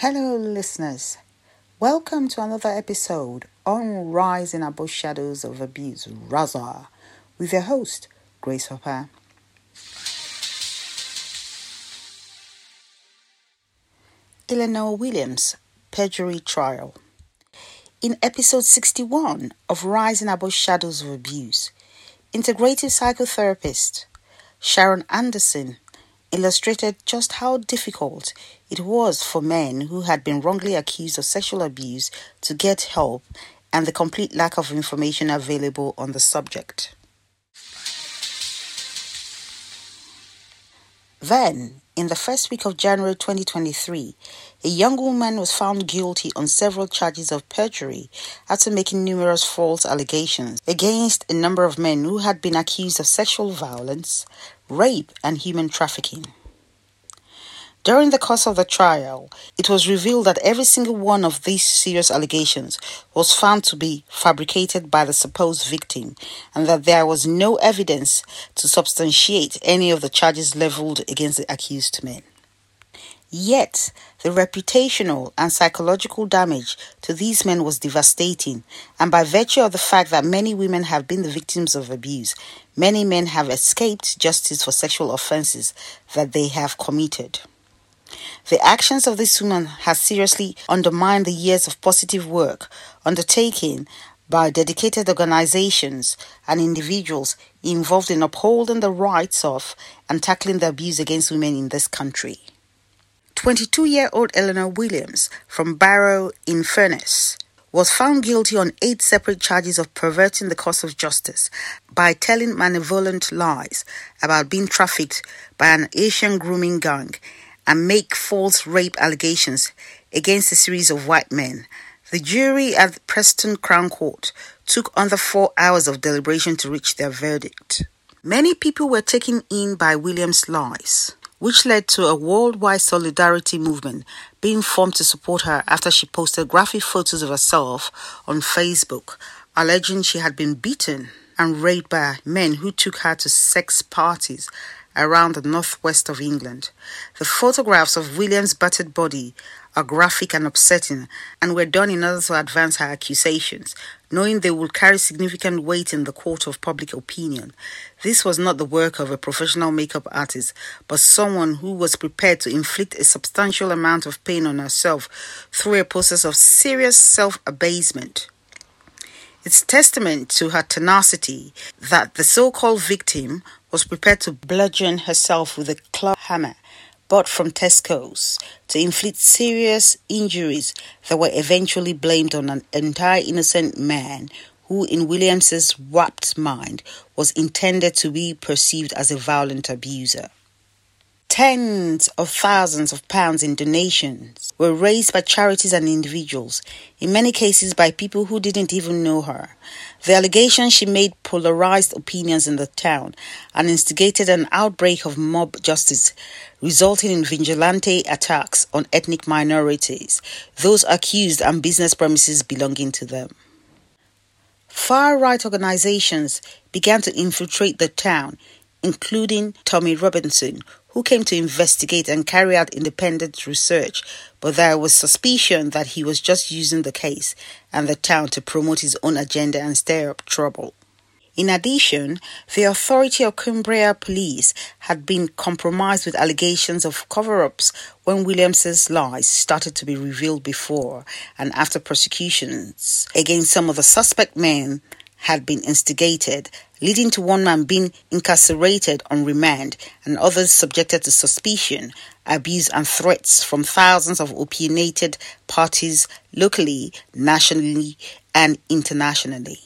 Hello, listeners. Welcome to another episode on Rising Above Shadows of Abuse, Raza, with your host, Grace Hopper. Eleanor Williams, Perjury Trial. In episode 61 of Rising Above Shadows of Abuse, integrative psychotherapist Sharon Anderson illustrated just how difficult it was for men who had been wrongly accused of sexual abuse to get help and the complete lack of information available on the subject. Then, in the first week of January 2023, a young woman was found guilty on several charges of perjury after making numerous false allegations against a number of men who had been accused of sexual violence, rape, and human trafficking. During the course of the trial, it was revealed that every single one of these serious allegations was found to be fabricated by the supposed victim and that there was no evidence to substantiate any of the charges leveled against the accused men. Yet, the reputational and psychological damage to these men was devastating, and by virtue of the fact that many women have been the victims of abuse, many men have escaped justice for sexual offenses that they have committed. The actions of this woman has seriously undermined the years of positive work undertaken by dedicated organizations and individuals involved in upholding the rights of and tackling the abuse against women in this country. 22 year old Eleanor Williams from Barrow in Furness was found guilty on eight separate charges of perverting the course of justice by telling malevolent lies about being trafficked by an Asian grooming gang and make false rape allegations against a series of white men. The jury at the Preston Crown Court took under four hours of deliberation to reach their verdict. Many people were taken in by Williams' lies, which led to a worldwide solidarity movement being formed to support her after she posted graphic photos of herself on Facebook, alleging she had been beaten and raped by men who took her to sex parties around the northwest of England. The photographs of William's battered body are graphic and upsetting and were done in order to advance her accusations, knowing they would carry significant weight in the court of public opinion. This was not the work of a professional makeup artist, but someone who was prepared to inflict a substantial amount of pain on herself through a process of serious self abasement. It's testament to her tenacity that the so called victim was prepared to bludgeon herself with a claw hammer bought from Tesco's to inflict serious injuries that were eventually blamed on an entire innocent man who, in Williams's warped mind, was intended to be perceived as a violent abuser. Tens of thousands of pounds in donations were raised by charities and individuals, in many cases by people who didn't even know her. The allegation she made polarized opinions in the town and instigated an outbreak of mob justice, resulting in vigilante attacks on ethnic minorities, those accused, and business premises belonging to them. Far right organizations began to infiltrate the town, including Tommy Robinson, who came to investigate and carry out independent research, but there was suspicion that he was just using the case and the town to promote his own agenda and stir up trouble. In addition, the authority of Cumbria Police had been compromised with allegations of cover ups when Williams's lies started to be revealed before and after prosecutions against some of the suspect men had been instigated, leading to one man being incarcerated on remand and others subjected to suspicion, abuse, and threats from thousands of opinionated parties locally, nationally, and internationally.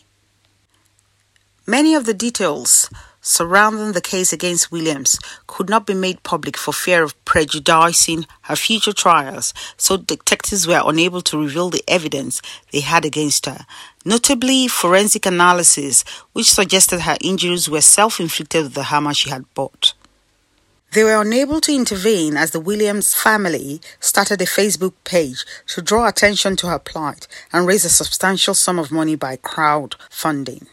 Many of the details surrounding the case against Williams could not be made public for fear of prejudicing her future trials, so detectives were unable to reveal the evidence they had against her, notably forensic analysis, which suggested her injuries were self inflicted with the hammer she had bought. They were unable to intervene as the Williams family started a Facebook page to draw attention to her plight and raise a substantial sum of money by crowdfunding.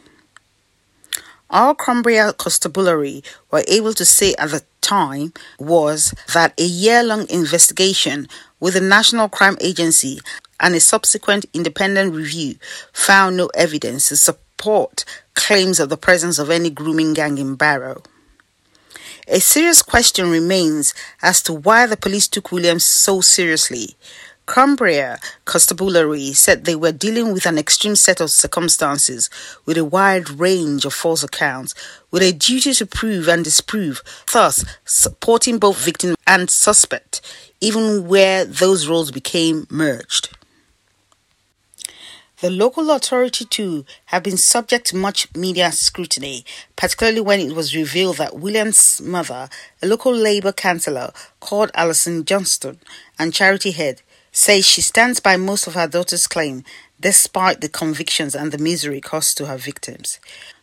All Cumbria Constabulary were able to say at the time was that a year long investigation with the National Crime Agency and a subsequent independent review found no evidence to support claims of the presence of any grooming gang in Barrow. A serious question remains as to why the police took Williams so seriously. Cumbria Constabulary said they were dealing with an extreme set of circumstances with a wide range of false accounts, with a duty to prove and disprove, thus supporting both victim and suspect, even where those roles became merged. The local authority, too, have been subject to much media scrutiny, particularly when it was revealed that William's mother, a local Labour councillor called Alison Johnston, and charity head, says she stands by most of her daughter's claim, despite the convictions and the misery caused to her victims.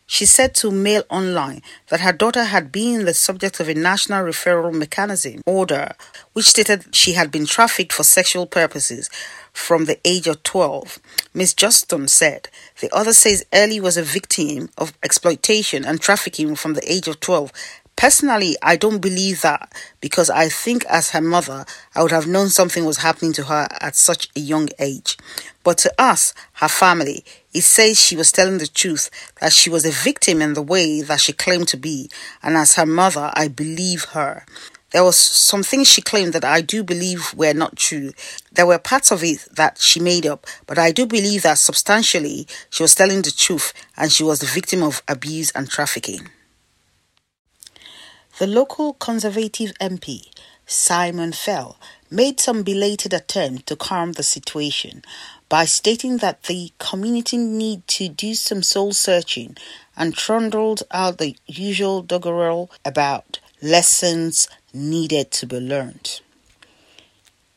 She said to Mail Online that her daughter had been the subject of a national referral mechanism order, which stated she had been trafficked for sexual purposes from the age of 12. Ms. Johnston said the other says Ellie was a victim of exploitation and trafficking from the age of 12. Personally, I don't believe that because I think as her mother, I would have known something was happening to her at such a young age. But to us, her family, it says she was telling the truth, that she was a victim in the way that she claimed to be, and as her mother, I believe her. There was some things she claimed that I do believe were not true. There were parts of it that she made up, but I do believe that substantially she was telling the truth and she was the victim of abuse and trafficking. The local Conservative MP, Simon Fell, made some belated attempt to calm the situation by stating that the community need to do some soul searching and trundled out the usual doggerel about lessons needed to be learned.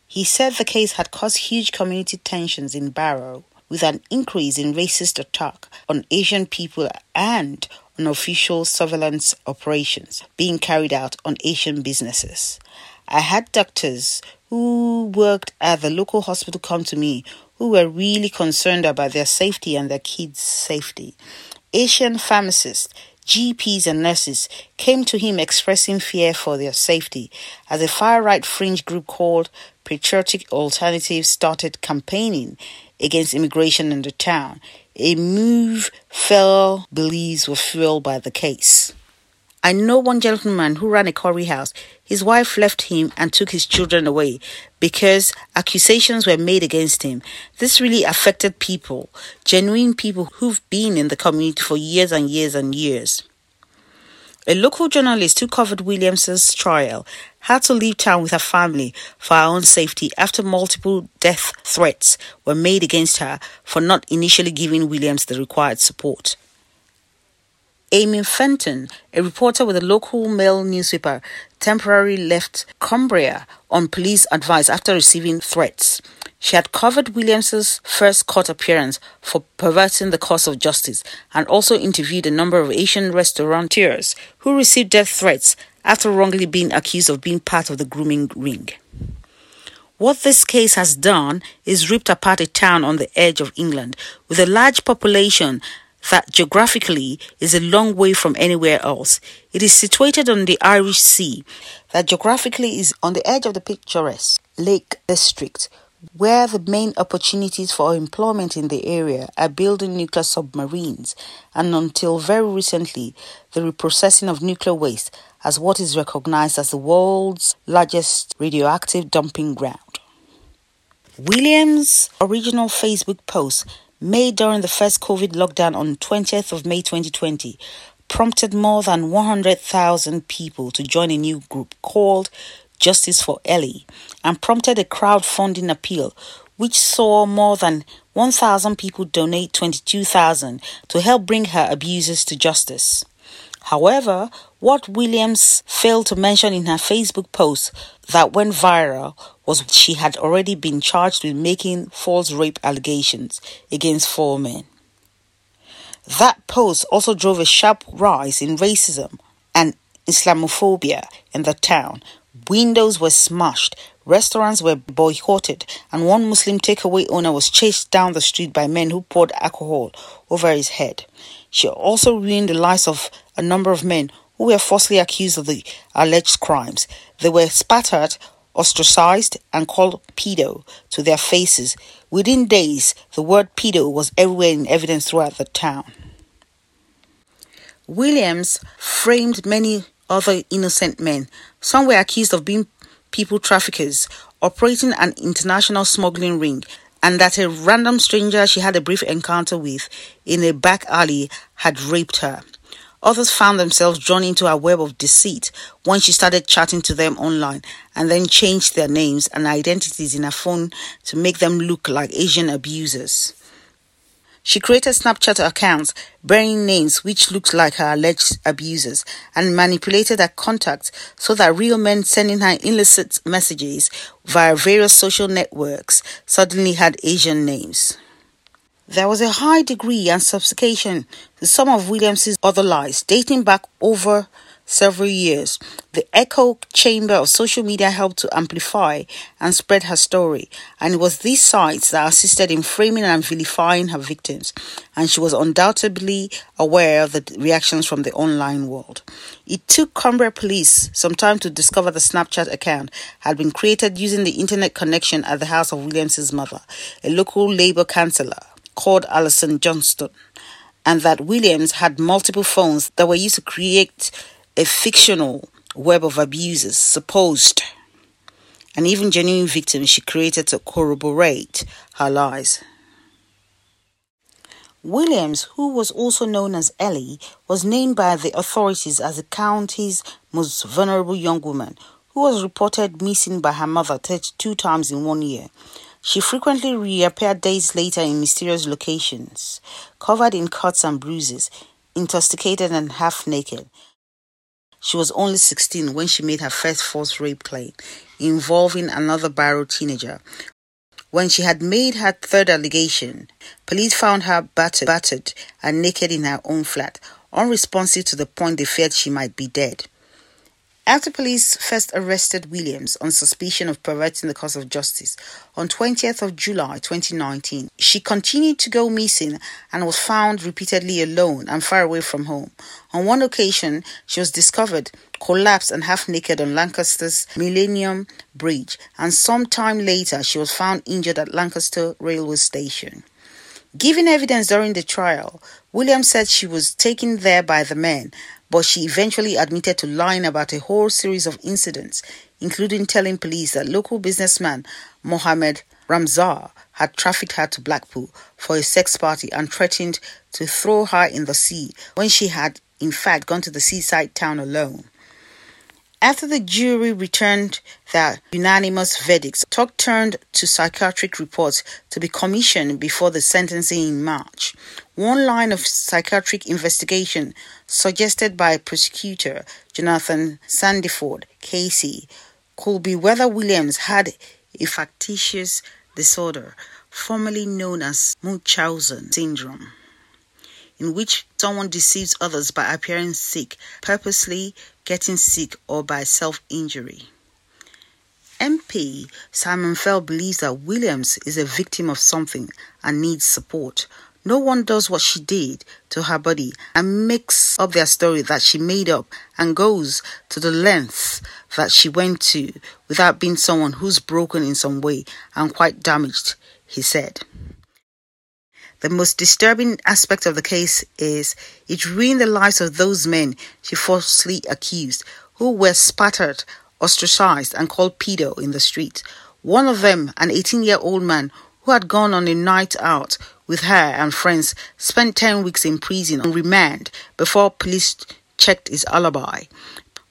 He said the case had caused huge community tensions in Barrow, with an increase in racist attack on Asian people and unofficial surveillance operations being carried out on Asian businesses. I had doctors who worked at the local hospital come to me who were really concerned about their safety and their kids' safety. Asian pharmacists GPs and nurses came to him expressing fear for their safety as a far right fringe group called Patriotic Alternatives started campaigning against immigration in the town, a move Fell believes was fueled by the case. I know one gentleman who ran a curry house. His wife left him and took his children away because accusations were made against him. This really affected people, genuine people who've been in the community for years and years and years. A local journalist who covered Williams's trial had to leave town with her family for her own safety after multiple death threats were made against her for not initially giving Williams the required support. Amy Fenton, a reporter with the local Mail newspaper, temporarily left Cumbria on police advice after receiving threats. She had covered Williams's first court appearance for perverting the course of justice and also interviewed a number of Asian restaurateurs who received death threats after wrongly being accused of being part of the grooming ring. What this case has done is ripped apart a town on the edge of England with a large population that geographically is a long way from anywhere else. It is situated on the Irish Sea, that geographically is on the edge of the picturesque Lake District, where the main opportunities for employment in the area are building nuclear submarines, and until very recently, the reprocessing of nuclear waste as what is recognized as the world's largest radioactive dumping ground. Williams' original Facebook post made during the first COVID lockdown on 20th of May 2020 prompted more than 100,000 people to join a new group called Justice for Ellie and prompted a crowdfunding appeal which saw more than 1,000 people donate 22,000 to help bring her abusers to justice. However, what Williams failed to mention in her Facebook post that went viral was she had already been charged with making false rape allegations against four men. That post also drove a sharp rise in racism and Islamophobia in the town. Windows were smashed, restaurants were boycotted, and one Muslim takeaway owner was chased down the street by men who poured alcohol over his head. She also ruined the lives of a number of men who were falsely accused of the alleged crimes. They were spattered, ostracized, and called pedo to their faces. Within days, the word pedo was everywhere in evidence throughout the town. Williams framed many other innocent men. Some were accused of being people traffickers, operating an international smuggling ring, and that a random stranger she had a brief encounter with in a back alley had raped her. Others found themselves drawn into a web of deceit when she started chatting to them online and then changed their names and identities in her phone to make them look like Asian abusers. She created Snapchat accounts bearing names which looked like her alleged abusers and manipulated her contacts so that real men sending her illicit messages via various social networks suddenly had Asian names. There was a high degree and sophistication to some of Williams's other lies dating back over several years. The echo chamber of social media helped to amplify and spread her story, and it was these sites that assisted in framing and vilifying her victims, and she was undoubtedly aware of the reactions from the online world. It took Cumbria police some time to discover the Snapchat account had been created using the internet connection at the house of Williams's mother, a local Labour councillor called Alison Johnston, and that Williams had multiple phones that were used to create a fictional web of abusers, supposed and even genuine victims she created to corroborate her lies. Williams, who was also known as Ellie, was named by the authorities as the county's most vulnerable young woman who was reported missing by her mother 32 times in one year. She frequently reappeared days later in mysterious locations, covered in cuts and bruises, intoxicated and half naked. She was only 16 when she made her first false rape claim involving another Barrow teenager. When she had made her third allegation, police found her battered, battered and naked in her own flat, unresponsive to the point they feared she might be dead. After police first arrested Williams on suspicion of perverting the cause of justice on 20th of July 2019, she continued to go missing and was found repeatedly alone and far away from home. On one occasion, she was discovered collapsed and half naked on Lancaster's Millennium Bridge, and some time later she was found injured at Lancaster railway station. Giving evidence during the trial, Williams said she was taken there by the men but she eventually admitted to lying about a whole series of incidents, including telling police that local businessman Mohammed Ramzan had trafficked her to Blackpool for a sex party and threatened to throw her in the sea when she had, in fact, gone to the seaside town alone. After the jury returned their unanimous verdicts, talk turned to psychiatric reports to be commissioned before the sentencing in March. One line of psychiatric investigation suggested by prosecutor Jonathan Sandiford KC could be whether Williams had a factitious disorder formerly known as Munchausen syndrome in which someone deceives others by appearing sick, purposely getting sick, or by self injury. MP Simon Fell believes that Williams is a victim of something and needs support. No one does what she did to her body and makes up their story that she made up and goes to the lengths that she went to without being someone who's broken in some way and quite damaged, he said. The most disturbing aspect of the case is it ruined the lives of those men she falsely accused, who were spattered, ostracized, and called pedo in the street. One of them, an 18 year old man who had gone on a night out with her and friends, spent 10 weeks in prison on remand before police checked his alibi.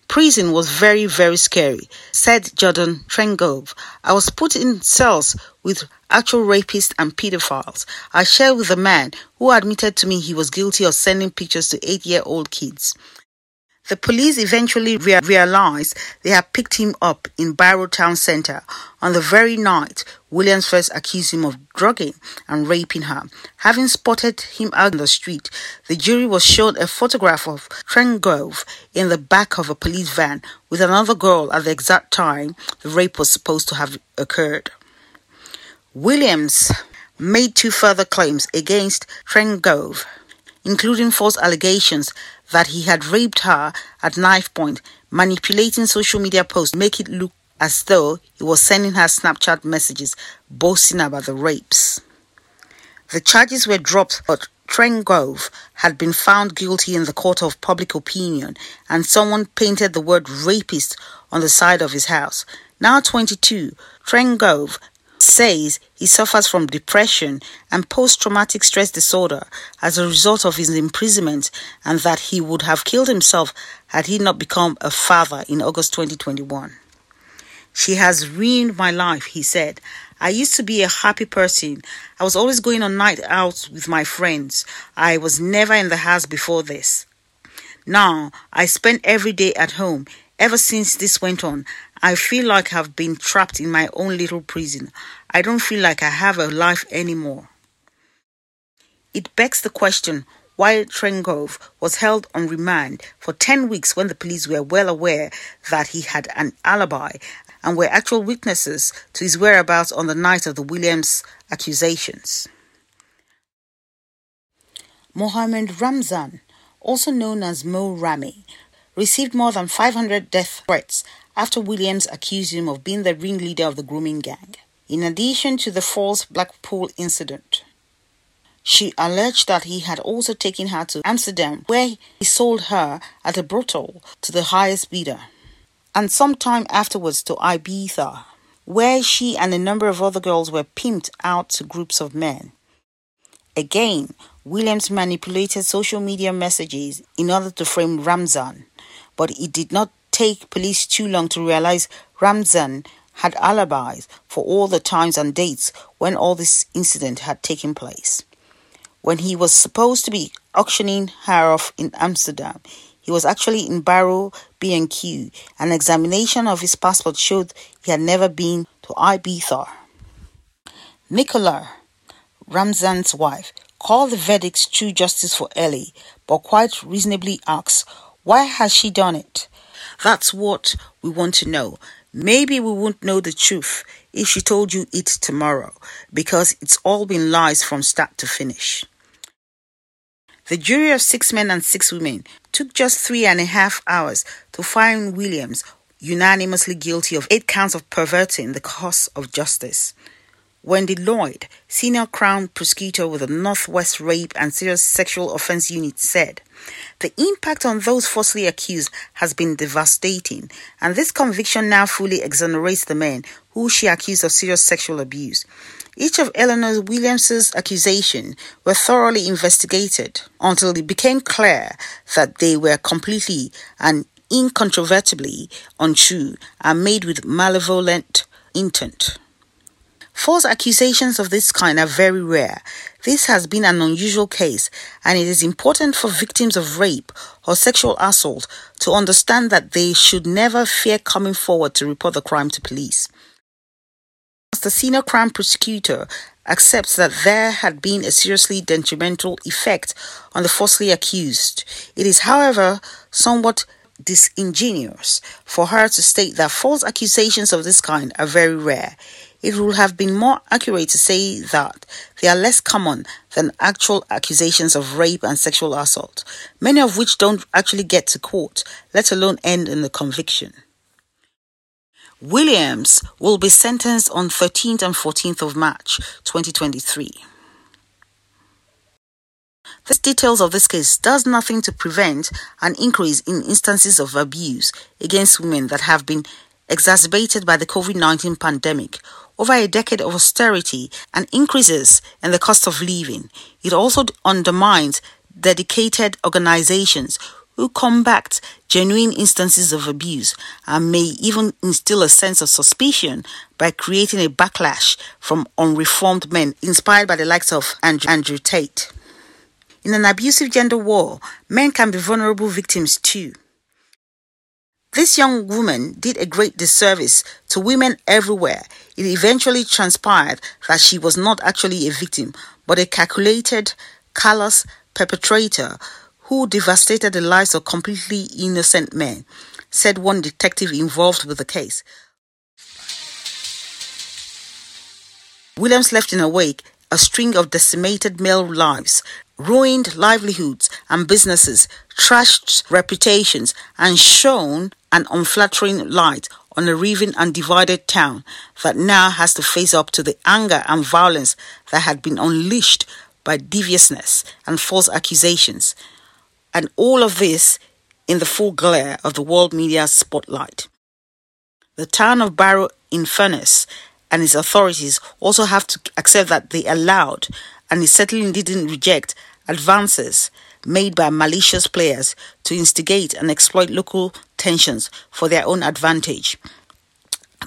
Prison was very, very scary, said Jordan Trengove. I was put in cells with actual rapists and pedophiles. I shared with a man who admitted to me he was guilty of sending pictures to eight year old kids. The police eventually rea- realized they had picked him up in Barrow Town Centre on the very night Williams first accused him of drugging and raping her. Having spotted him out in the street, the jury was shown a photograph of Trengove in the back of a police van with another girl at the exact time the rape was supposed to have occurred. Williams made two further claims against Trengove. including false allegations that he had raped her at knife point, manipulating social media posts to make it look as though he was sending her Snapchat messages boasting about the rapes. The charges were dropped, but Trengove had been found guilty in the court of public opinion, and someone painted the word rapist on the side of his house. Now 22, Trengove says he suffers from depression and post traumatic stress disorder as a result of his imprisonment and that he would have killed himself had he not become a father in August 2021. She has ruined my life, he said. I used to be a happy person. I was always going on night out with my friends. I was never in the house before this. Now, I spend every day at home. Ever since this went on, I feel like I've been trapped in my own little prison. I don't feel like I have a life anymore. It begs the question why Trengove was held on remand for 10 weeks when the police were well aware that he had an alibi and were actual witnesses to his whereabouts on the night of the Williams accusations. Mohammed Ramzan, also known as Mo Rami, received more than 500 death threats after Williams accused him of being the ringleader of the grooming gang. In addition to the false Blackpool incident, she alleged that he had also taken her to Amsterdam, where he sold her at a brothel to the highest bidder, and sometime afterwards to Ibiza, where she and a number of other girls were pimped out to groups of men. Again, Williams manipulated social media messages in order to frame Ramzan but it did not take police too long to realize Ramzan had alibis for all the times and dates when all this incident had taken place. When he was supposed to be auctioning her off in Amsterdam, he was actually in Barrow B&Q. An examination of his passport showed he had never been to Ibiza. Nicola, Ramzan's wife, called the verdict true justice for Ellie, but quite reasonably asks why has she done it? That's what we want to know. Maybe we won't know the truth if she told you it tomorrow, because it's all been lies from start to finish. The jury of six men and six women took just three and a half hours to find Williams unanimously guilty of eight counts of perverting the course of justice. Wendy Lloyd, senior Crown prosecutor with the Northwest Rape and Serious Sexual Offense Unit, said, The impact on those falsely accused has been devastating, and this conviction now fully exonerates the men who she accused of serious sexual abuse. Each of Eleanor Williams's accusations were thoroughly investigated until it became clear that they were completely and incontrovertibly untrue and made with malevolent intent. False accusations of this kind are very rare. This has been an unusual case, and it is important for victims of rape or sexual assault to understand that they should never fear coming forward to report the crime to police. As the senior crime prosecutor accepts that there had been a seriously detrimental effect on the falsely accused, it is, however, somewhat disingenuous for her to state that false accusations of this kind are very rare. It would have been more accurate to say that they are less common than actual accusations of rape and sexual assault, many of which don't actually get to court, let alone end in a conviction. Williams will be sentenced on 13th and 14th of March 2023. The details of this case does nothing to prevent an increase in instances of abuse against women that have been exacerbated by the COVID 19 pandemic over a decade of austerity and increases in the cost of living. It also undermines dedicated organizations who combat genuine instances of abuse and may even instill a sense of suspicion by creating a backlash from unreformed men inspired by the likes of Andrew, Andrew Tate. In an abusive gender war, men can be vulnerable victims too. This young woman did a great disservice to women everywhere. It eventually transpired that she was not actually a victim, but a calculated, callous perpetrator who devastated the lives of completely innocent men, said one detective involved with the case. Williams left in her wake a string of decimated male lives, ruined livelihoods and businesses, trashed reputations, and shone an unflattering light on a riven and divided town that now has to face up to the anger and violence that had been unleashed by deviousness and false accusations. And all of this in the full glare of the world media spotlight. The town of Barrow in Furness and its authorities also have to accept that they allowed and it certainly didn't reject advances made by malicious players to instigate and exploit local tensions for their own advantage.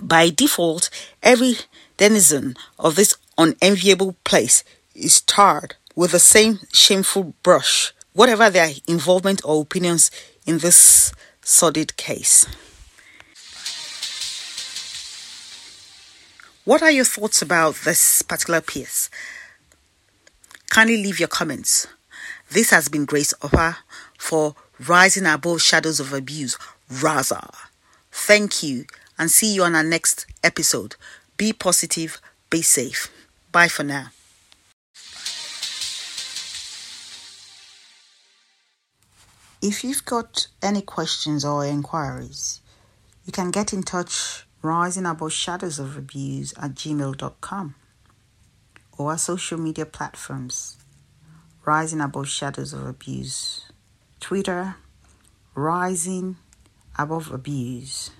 By default, every denizen of this unenviable place is tarred with the same shameful brush, whatever their involvement or opinions in this sordid case. What are your thoughts about this particular piece? Kindly leave your comments. This has been Grace Hopper for Rising Above Shadows of Abuse, Raza. Thank you and see you on our next episode. Be positive, be safe. Bye for now. If you've got any questions or inquiries, you can get in touch rising above shadows of abuse at gmail.com or our social media platforms rising above shadows of abuse twitter rising above abuse